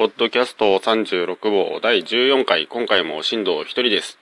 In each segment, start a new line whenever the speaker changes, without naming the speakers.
ポッドキャスト36号第14回今回も進藤一人です。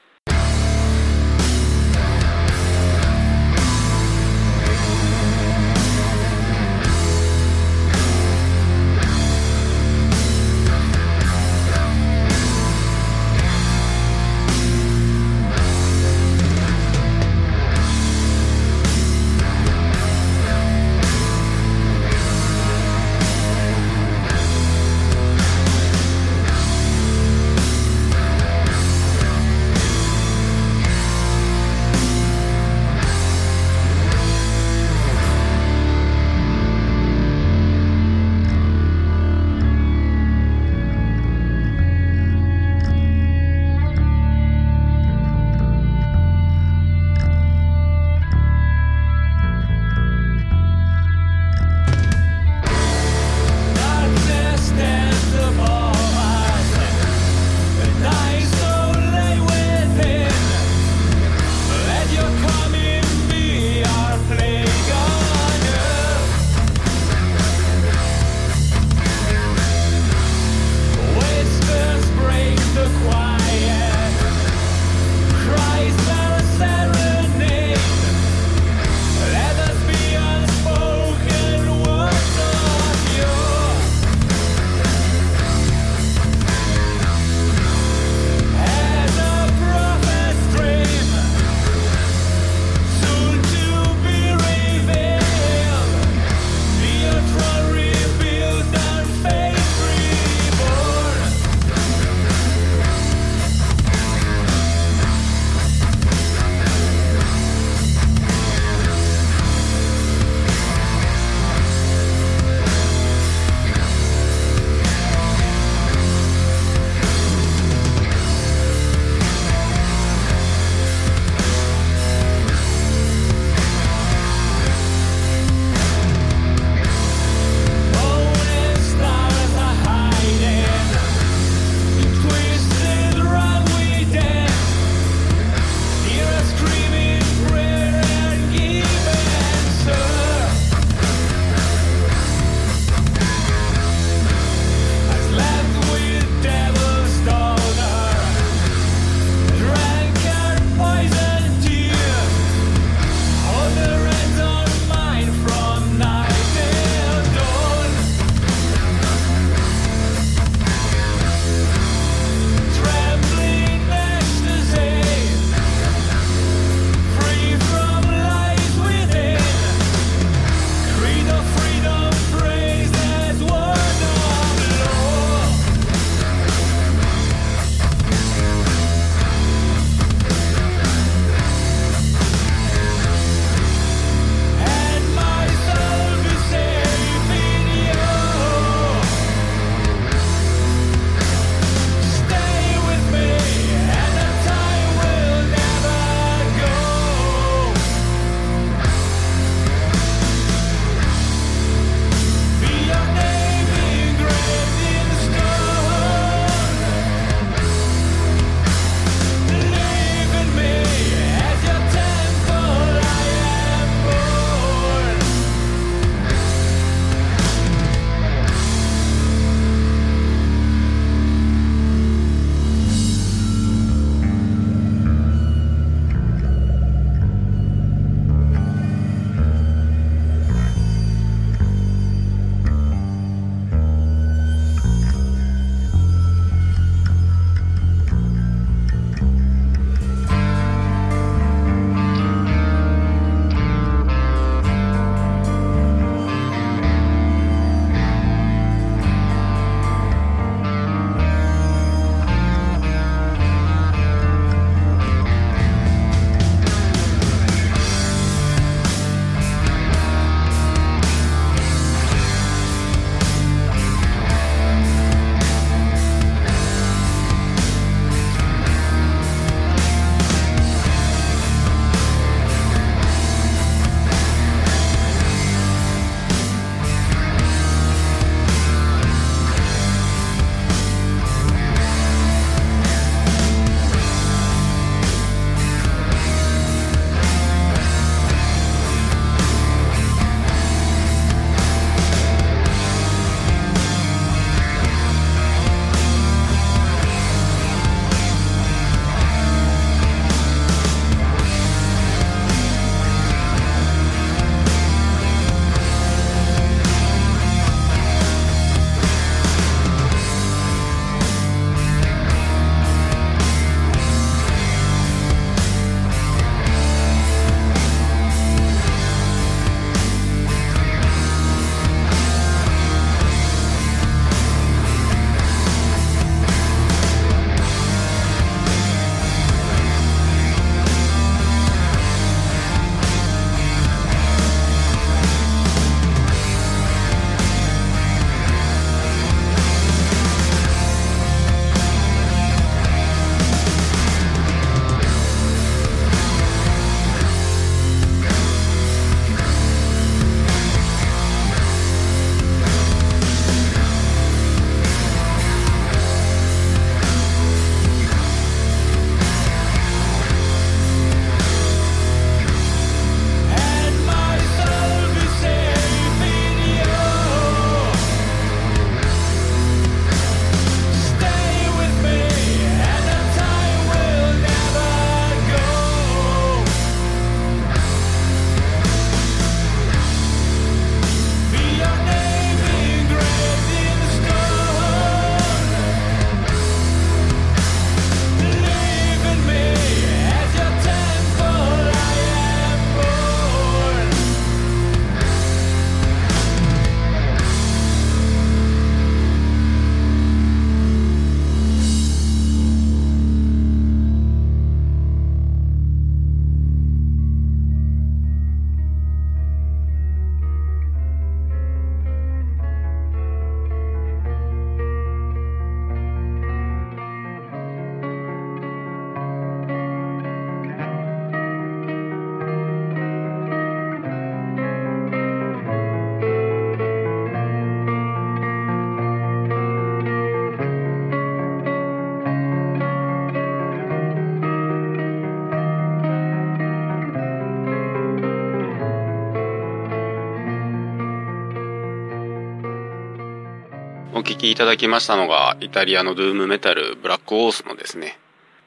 聴きいただきましたのが、イタリアのドゥームメタル、ブラックオースのですね、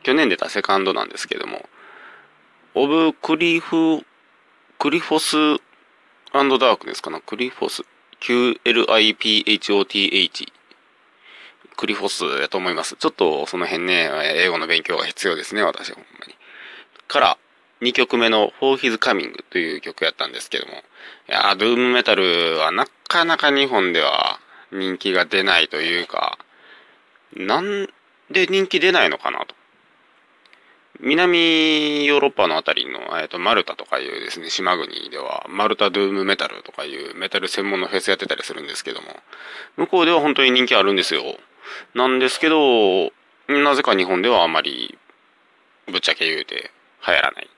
去年出たセカンドなんですけども、オブ・クリフ、クリフォスダークですかな？クリフォス。QLIPHOTH。クリフォスやと思います。ちょっとその辺ね、英語の勉強が必要ですね、私ほんまに。から、2曲目の For His Coming という曲やったんですけども、いやー、ドゥームメタルはなかなか日本では人気が出ないというか、なんで人気出ないのかなと。南ヨーロッパのあたりの、えー、とマルタとかいうですね、島国では、マルタドゥームメタルとかいうメタル専門のフェスやってたりするんですけども、向こうでは本当に人気あるんですよ。なんですけど、なぜか日本ではあまり、ぶっちゃけ言うて流行らない。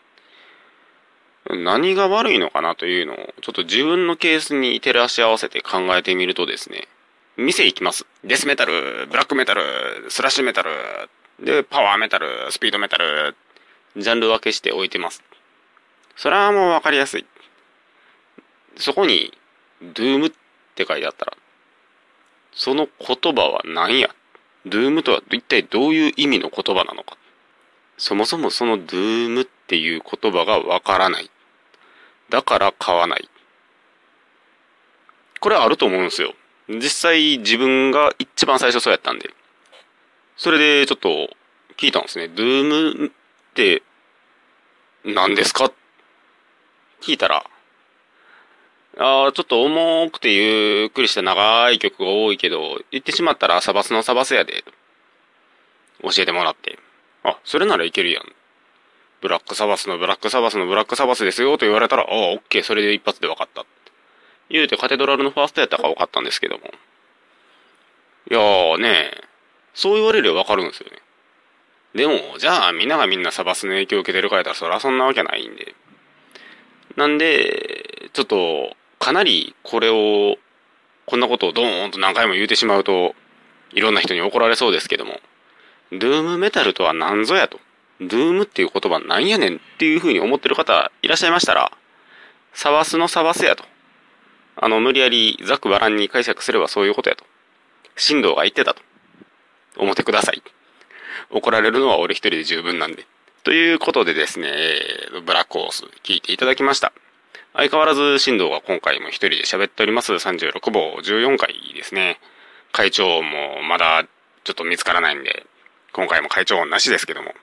何が悪いのかなというのを、ちょっと自分のケースに照らし合わせて考えてみるとですね、店行きます。デスメタル、ブラックメタル、スラッシュメタル、で、パワーメタル、スピードメタル、ジャンル分けして置いてます。それはもう分かりやすい。そこに、ドゥームって書いてあったら、その言葉は何や？ドゥームとは一体どういう意味の言葉なのか？そもそもそのドゥームっていう言葉がわからない。だから買わない。これあると思うんですよ。実際自分が一番最初そうやったんで。それでちょっと聞いたんですね。ドゥームって何ですか？聞いたら、ああ、ちょっと重くてゆっくりした長い曲が多いけど、言ってしまったらサバスのサバスやで、教えてもらって。あ、それならいけるやん。ブラックサバスのブラックサバスのブラックサバスですよと言われたら、ああ、オッケー、それで一発で分かった。言うてカテドラルのファーストやったか分かったんですけども。いやーね、そう言われれば分かるんですよね。でも、じゃあみんながみんなサバスの影響を受けてるかやったらそりゃそんなわけないんで。なんで、ちょっと、かなりこれを、こんなことをドーンと何回も言うてしまうと、いろんな人に怒られそうですけども、ドゥームメタルとは何ぞやと。ドゥームっていう言葉なんやねんっていうふうに思ってる方いらっしゃいましたら、サバスのサバスやと。あの、無理やりざくばらんに解釈すればそういうことやと。振動が言ってたと。思ってください。怒られるのは俺一人で十分なんで。ということでですね、ブラックホース聞いていただきました。相変わらず振動が今回も一人で喋っております36号14回ですね。会長もまだちょっと見つからないんで、今回も会長なしですけども。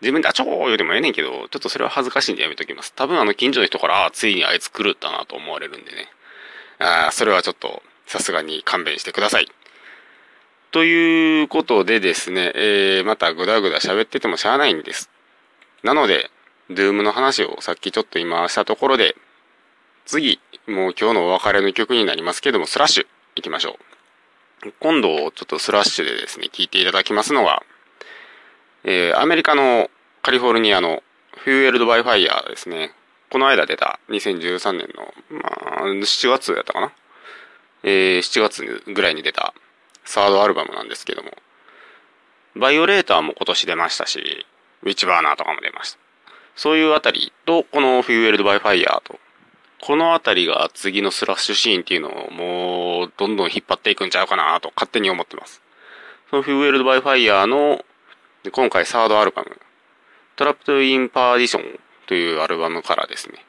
自分であちょーよりもええねんけど、ちょっとそれは恥ずかしいんでやめときます。多分あの近所の人から、あついにあいつ狂ったなと思われるんでね。あそれはちょっとさすがに勘弁してください。ということでですね、えー、またぐだぐだ喋っててもしゃあないんです。なので、ドゥームの話をさっきちょっと今したところで、次、もう今日のお別れの曲になりますけども、スラッシュ行きましょう。今度、ちょっとスラッシュでですね、聴いていただきますのは、えー、アメリカのカリフォルニアの Fueled By Fire ですね。この間出た2013年の、まあ、7月やったかな？えー、7月ぐらいに出たサードアルバムなんですけども、Violator も今年出ましたし、 Witchburner とかも出ました。そういうあたりと、この Fueled By Fire とこの辺りが次のスラッシュシーンっていうのをもうどんどん引っ張っていくんちゃうかなと勝手に思ってます。その Fueled By Fire の今回サードアルバム、 Trapped in Perdition というアルバムからですね。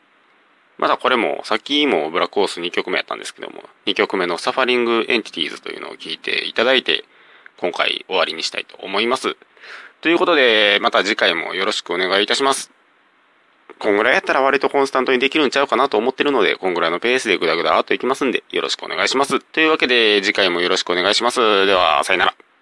まだこれも、さっきもブラックホース2曲目やったんですけども、2曲目の Suffering Entities というのを聞いていただいて、今回終わりにしたいと思います。ということで、また次回もよろしくお願いいたします。こんぐらいやったら割とコンスタントにできるんちゃうかなと思ってるので、こんぐらいのペースでグダグダーっといきますんで、よろしくお願いします。というわけで、次回もよろしくお願いします。では、さよなら。